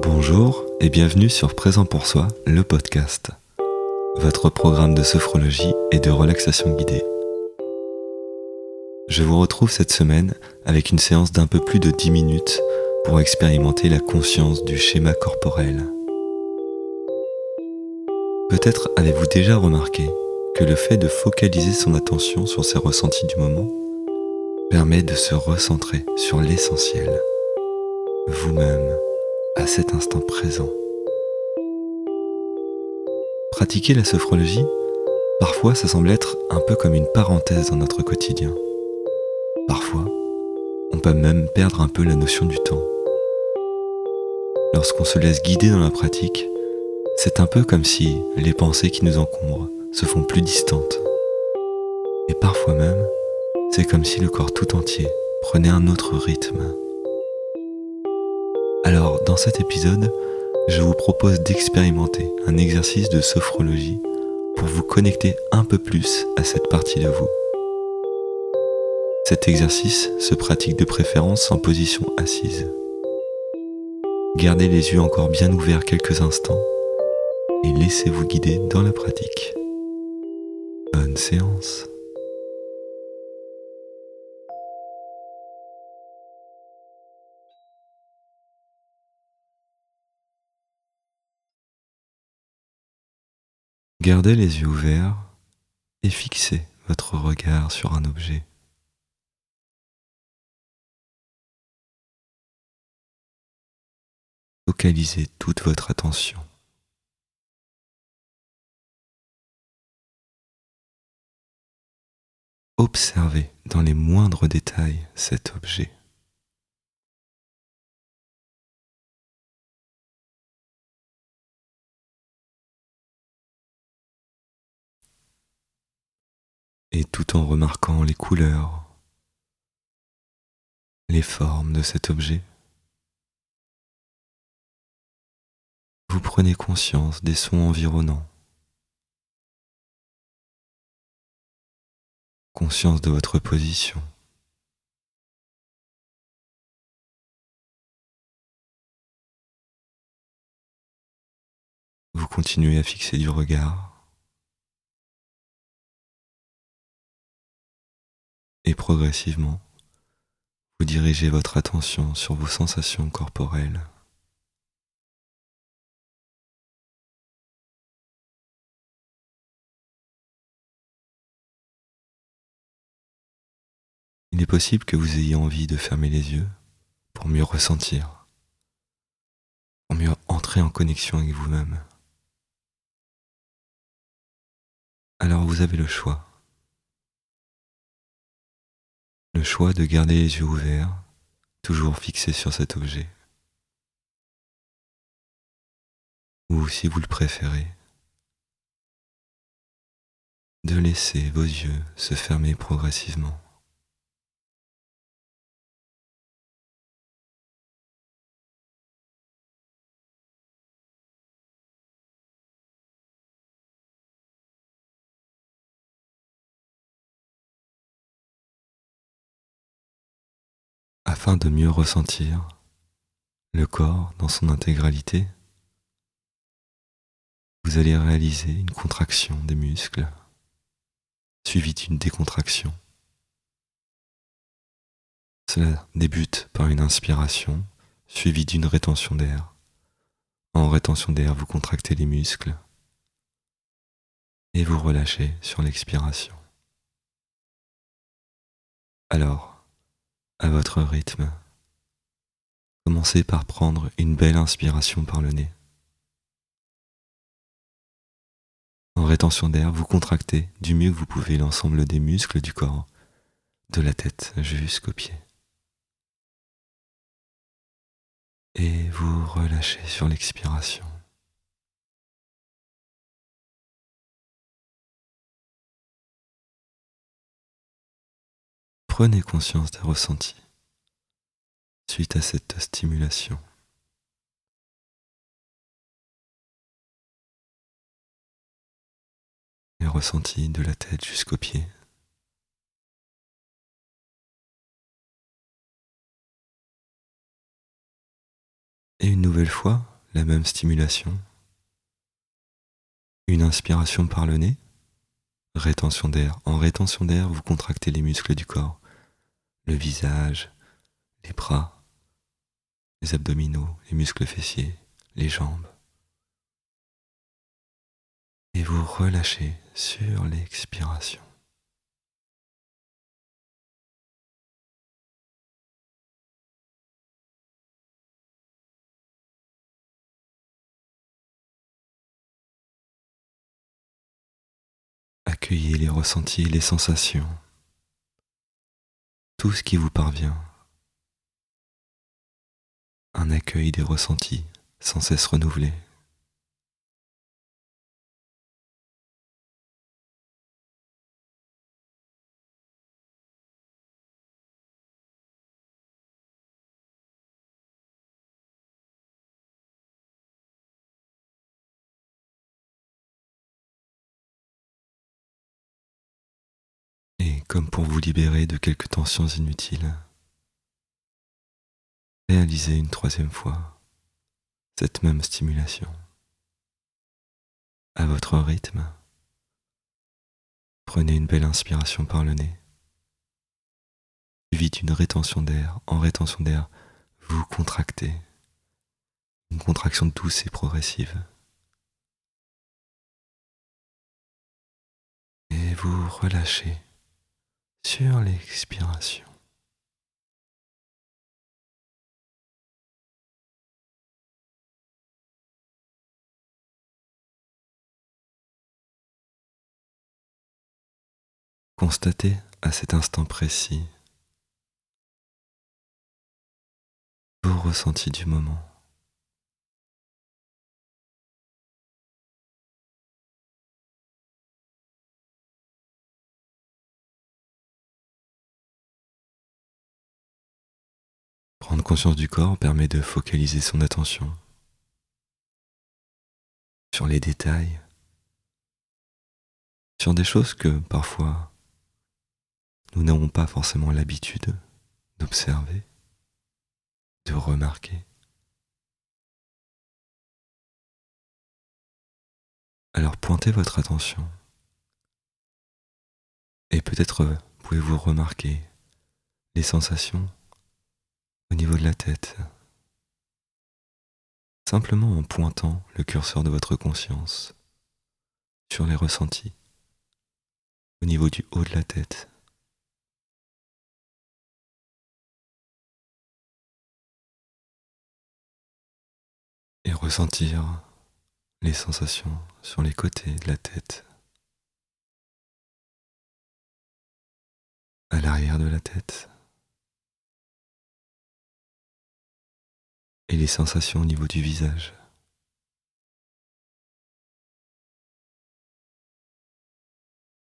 Bonjour et bienvenue sur Présent pour soi, le podcast, votre programme de sophrologie et de relaxation guidée. Je vous retrouve cette semaine avec une séance d'un peu plus de 10 minutes pour expérimenter la conscience du schéma corporel. Peut-être avez-vous déjà remarqué que le fait de focaliser son attention sur ses ressentis du moment permet de se recentrer sur l'essentiel, vous-même, à cet instant présent. Pratiquer la sophrologie, parfois ça semble être un peu comme une parenthèse dans notre quotidien. Parfois, on peut même perdre un peu la notion du temps. Lorsqu'on se laisse guider dans la pratique, c'est un peu comme si les pensées qui nous encombrent se font plus distantes. Et parfois même, c'est comme si le corps tout entier prenait un autre rythme. Alors, dans cet épisode, je vous propose d'expérimenter un exercice de sophrologie pour vous connecter un peu plus à cette partie de vous. Cet exercice se pratique de préférence en position assise. Gardez les yeux encore bien ouverts quelques instants et laissez-vous guider dans la pratique. Bonne séance. Gardez les yeux ouverts et fixez votre regard sur un objet. Focalisez toute votre attention. Observez dans les moindres détails cet objet. Et tout en remarquant les couleurs, les formes de cet objet, vous prenez conscience des sons environnants, conscience de votre position. Vous continuez à fixer du regard et progressivement, vous dirigez votre attention sur vos sensations corporelles. Il est possible que vous ayez envie de fermer les yeux pour mieux ressentir, pour mieux entrer en connexion avec vous-même. Alors vous avez le choix. Le choix de garder les yeux ouverts, toujours fixés sur cet objet. Ou si vous le préférez, de laisser vos yeux se fermer progressivement. Afin de mieux ressentir le corps dans son intégralité, vous allez réaliser une contraction des muscles suivie d'une décontraction. Cela débute par une inspiration suivie d'une rétention d'air. En rétention d'air, vous contractez les muscles et vous relâchez sur l'expiration. Alors, à votre rythme. Commencez par prendre une belle inspiration par le nez. En rétention d'air, vous contractez du mieux que vous pouvez l'ensemble des muscles du corps, de la tête jusqu'aux pieds. Et vous relâchez sur l'expiration. Prenez conscience des ressentis suite à cette stimulation. Les ressentis de la tête jusqu'aux pieds. Et une nouvelle fois, la même stimulation. Une inspiration par le nez, rétention d'air. En rétention d'air, vous contractez les muscles du corps, le visage, les bras, les abdominaux, les muscles fessiers, les jambes. Et vous relâchez sur l'expiration. Accueillez les ressentis, les sensations, tout ce qui vous parvient. Un accueil des ressentis sans cesse renouvelé. Comme pour vous libérer de quelques tensions inutiles. Réalisez une troisième fois cette même stimulation. À votre rythme, prenez une belle inspiration par le nez, suivie d'une rétention d'air. En rétention d'air, vous contractez, une contraction douce et progressive. Et vous relâchez sur l'expiration. Constatez à cet instant précis vos ressentis du moment. Conscience du corps permet de focaliser son attention sur les détails, sur des choses que parfois nous n'avons pas forcément l'habitude d'observer, de remarquer. Alors pointez votre attention et peut-être pouvez-vous remarquer les sensations au niveau de la tête, simplement en pointant le curseur de votre conscience sur les ressentis au niveau du haut de la tête. Et ressentir les sensations sur les côtés de la tête, à l'arrière de la tête. Et les sensations au niveau du visage.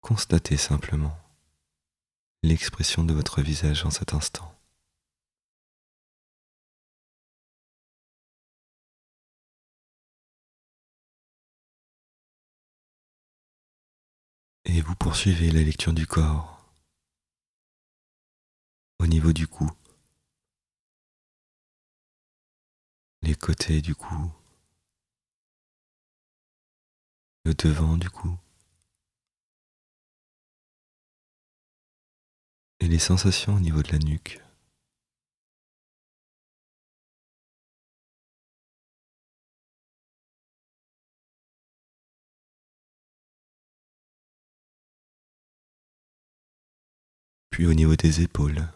Constatez simplement l'expression de votre visage en cet instant. Et vous poursuivez la lecture du corps au niveau du cou. Les côtés du cou, le devant du cou, et les sensations au niveau de la nuque. Puis au niveau des épaules.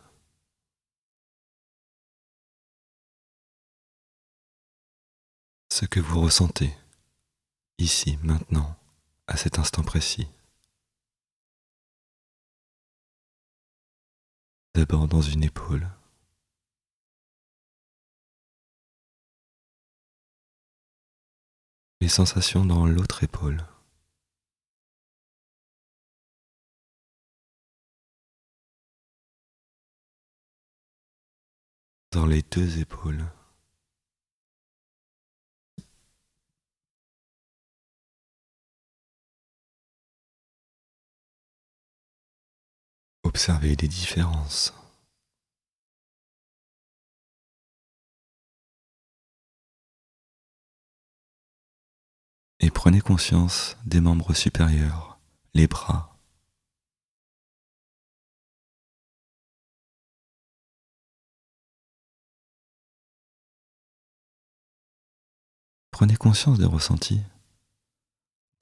Ce que vous ressentez, ici, maintenant, à cet instant précis. D'abord dans une épaule, les sensations dans l'autre épaule. Dans les deux épaules. observer les différences. Et prenez conscience des membres supérieurs, les bras. Prenez conscience des ressentis,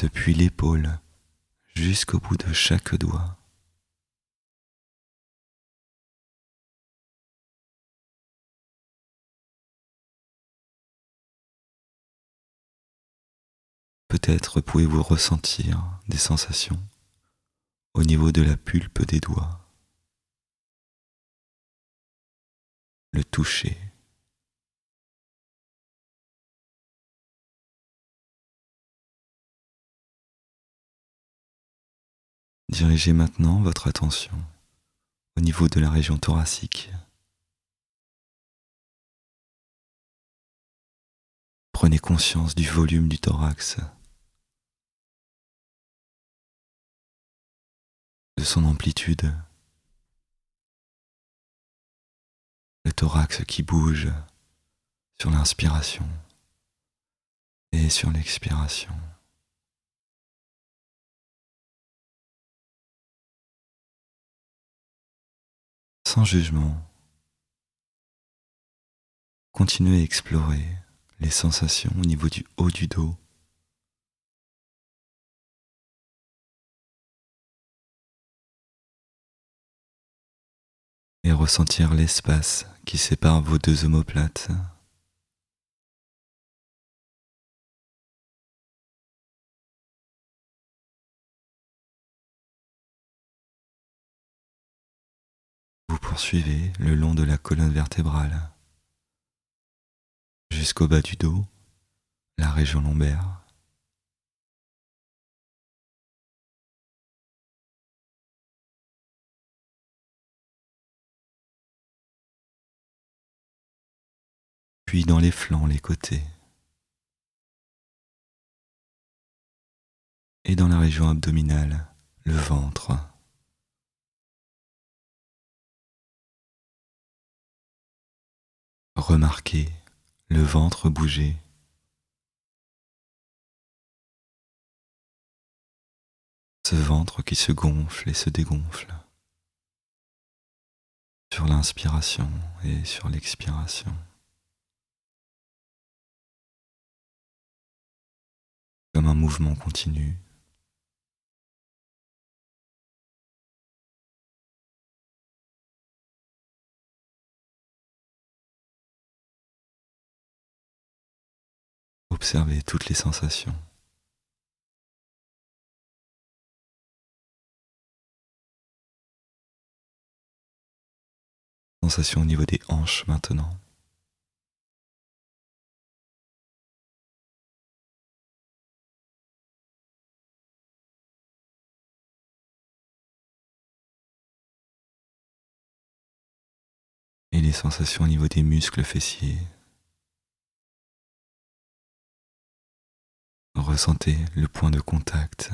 depuis l'épaule jusqu'au bout de chaque doigt. Peut-être pouvez-vous ressentir des sensations au niveau de la pulpe des doigts, le toucher. Dirigez maintenant votre attention au niveau de la région thoracique. Prenez conscience du volume du thorax. De son amplitude. Le thorax qui bouge sur l'inspiration et sur l'expiration. Sans jugement, continuez à explorer les sensations au niveau du haut du dos et ressentir l'espace qui sépare vos deux omoplates. Vous poursuivez le long de la colonne vertébrale jusqu'au bas du dos, la région lombaire. Puis dans les flancs, les côtés, et dans la région abdominale, le ventre. Remarquez le ventre bouger. Ce ventre qui se gonfle et se dégonfle sur l'inspiration et sur l'expiration. Comme un mouvement continu. Observez toutes les sensations. Sensations au niveau des hanches maintenant. Et les sensations au niveau des muscles fessiers. Ressentez le point de contact.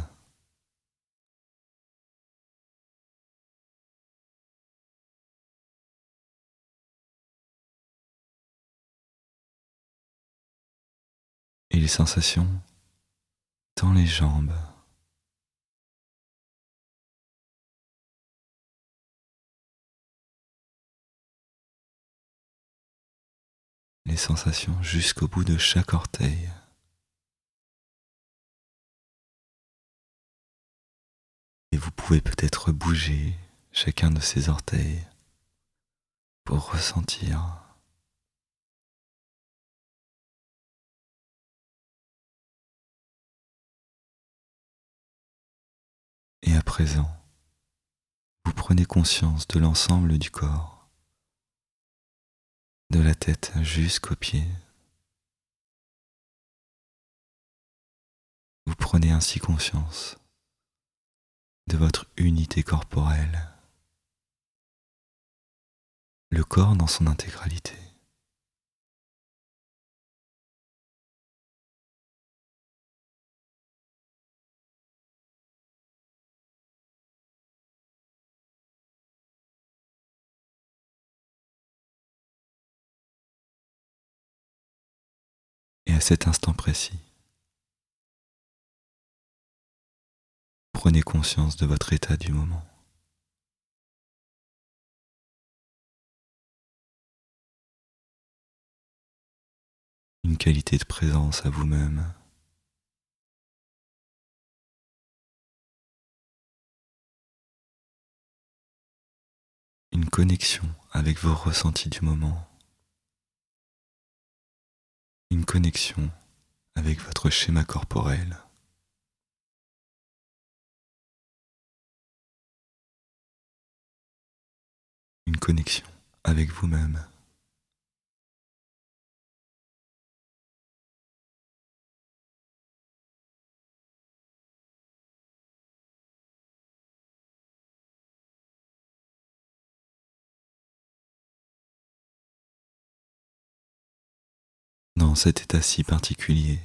Et les sensations dans les jambes. Les sensations jusqu'au bout de chaque orteil. Et vous pouvez peut-être bouger chacun de ces orteils pour ressentir Et à présent, vous prenez conscience de l'ensemble du corps de la tête jusqu'aux pieds. Vous prenez ainsi conscience de votre unité corporelle, le corps dans son intégralité. À cet instant précis, prenez conscience de votre état du moment. Une qualité de présence à vous-même. Une connexion avec vos ressentis du moment. Une connexion avec votre schéma corporel. Une connexion avec vous-même. Dans cet état si particulier,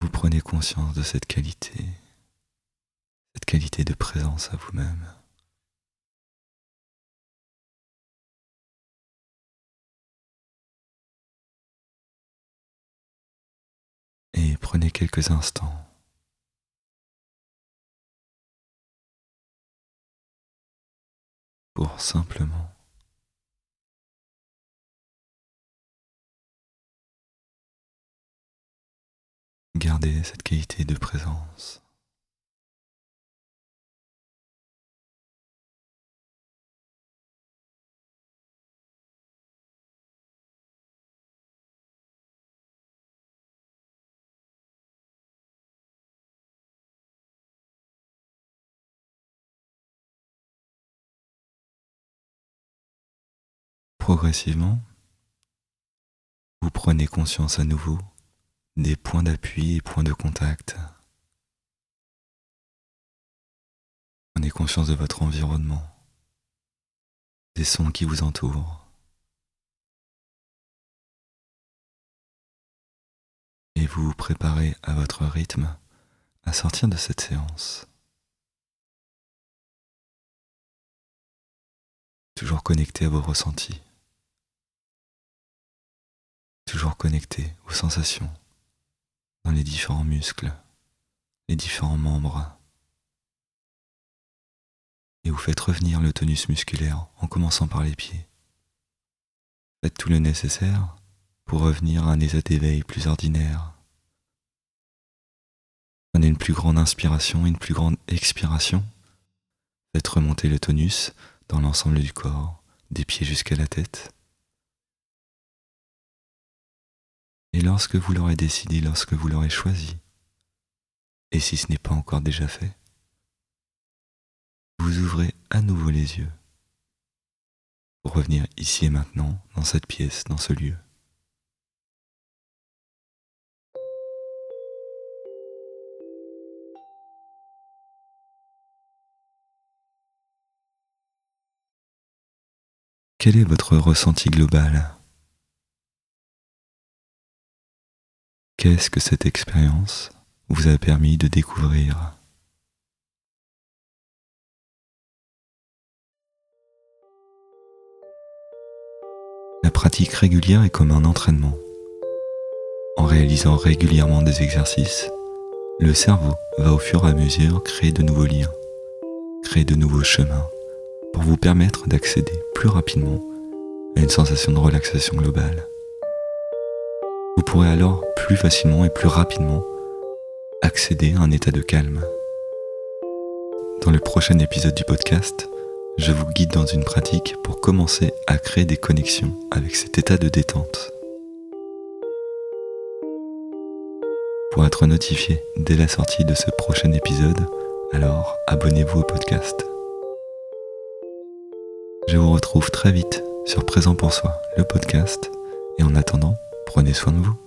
vous prenez conscience de cette qualité, cette qualité de présence à vous-même. Et prenez quelques instants pour simplement garder cette qualité de présence. Progressivement, vous prenez conscience à nouveau des points d'appui et points de contact. Prenez conscience de votre environnement, des sons qui vous entourent. Et vous vous préparez à votre rythme à sortir de cette séance. Toujours connecté à vos ressentis. Toujours connecté aux sensations dans les différents muscles, les différents membres. Et vous faites revenir le tonus musculaire en commençant par les pieds. Faites tout le nécessaire pour revenir à un état d'éveil plus ordinaire. Prenez une plus grande inspiration une plus grande expiration. Faites remonter le tonus dans l'ensemble du corps, des pieds jusqu'à la tête. Et lorsque vous l'aurez décidé, lorsque vous l'aurez choisi, et si ce n'est pas encore déjà fait, vous ouvrez à nouveau les yeux pour revenir ici et maintenant, dans cette pièce, dans ce lieu. Quel est votre ressenti global? Qu'est-ce que cette expérience vous a permis de découvrir La pratique régulière est comme un entraînement. En réalisant régulièrement des exercices, le cerveau va au fur et à mesure créer de nouveaux liens, créer de nouveaux chemins pour vous permettre d'accéder plus rapidement à une sensation de relaxation globale. Pourrez alors plus facilement et plus rapidement accéder à un état de calme. Dans le prochain épisode du podcast, je vous guide dans une pratique pour commencer à créer des connexions avec cet état de détente. Pour être notifié dès la sortie de ce prochain épisode, alors abonnez-vous au podcast. Je vous retrouve très vite sur Présent pour Soi, le podcast, et en attendant, Prenez soin de vous.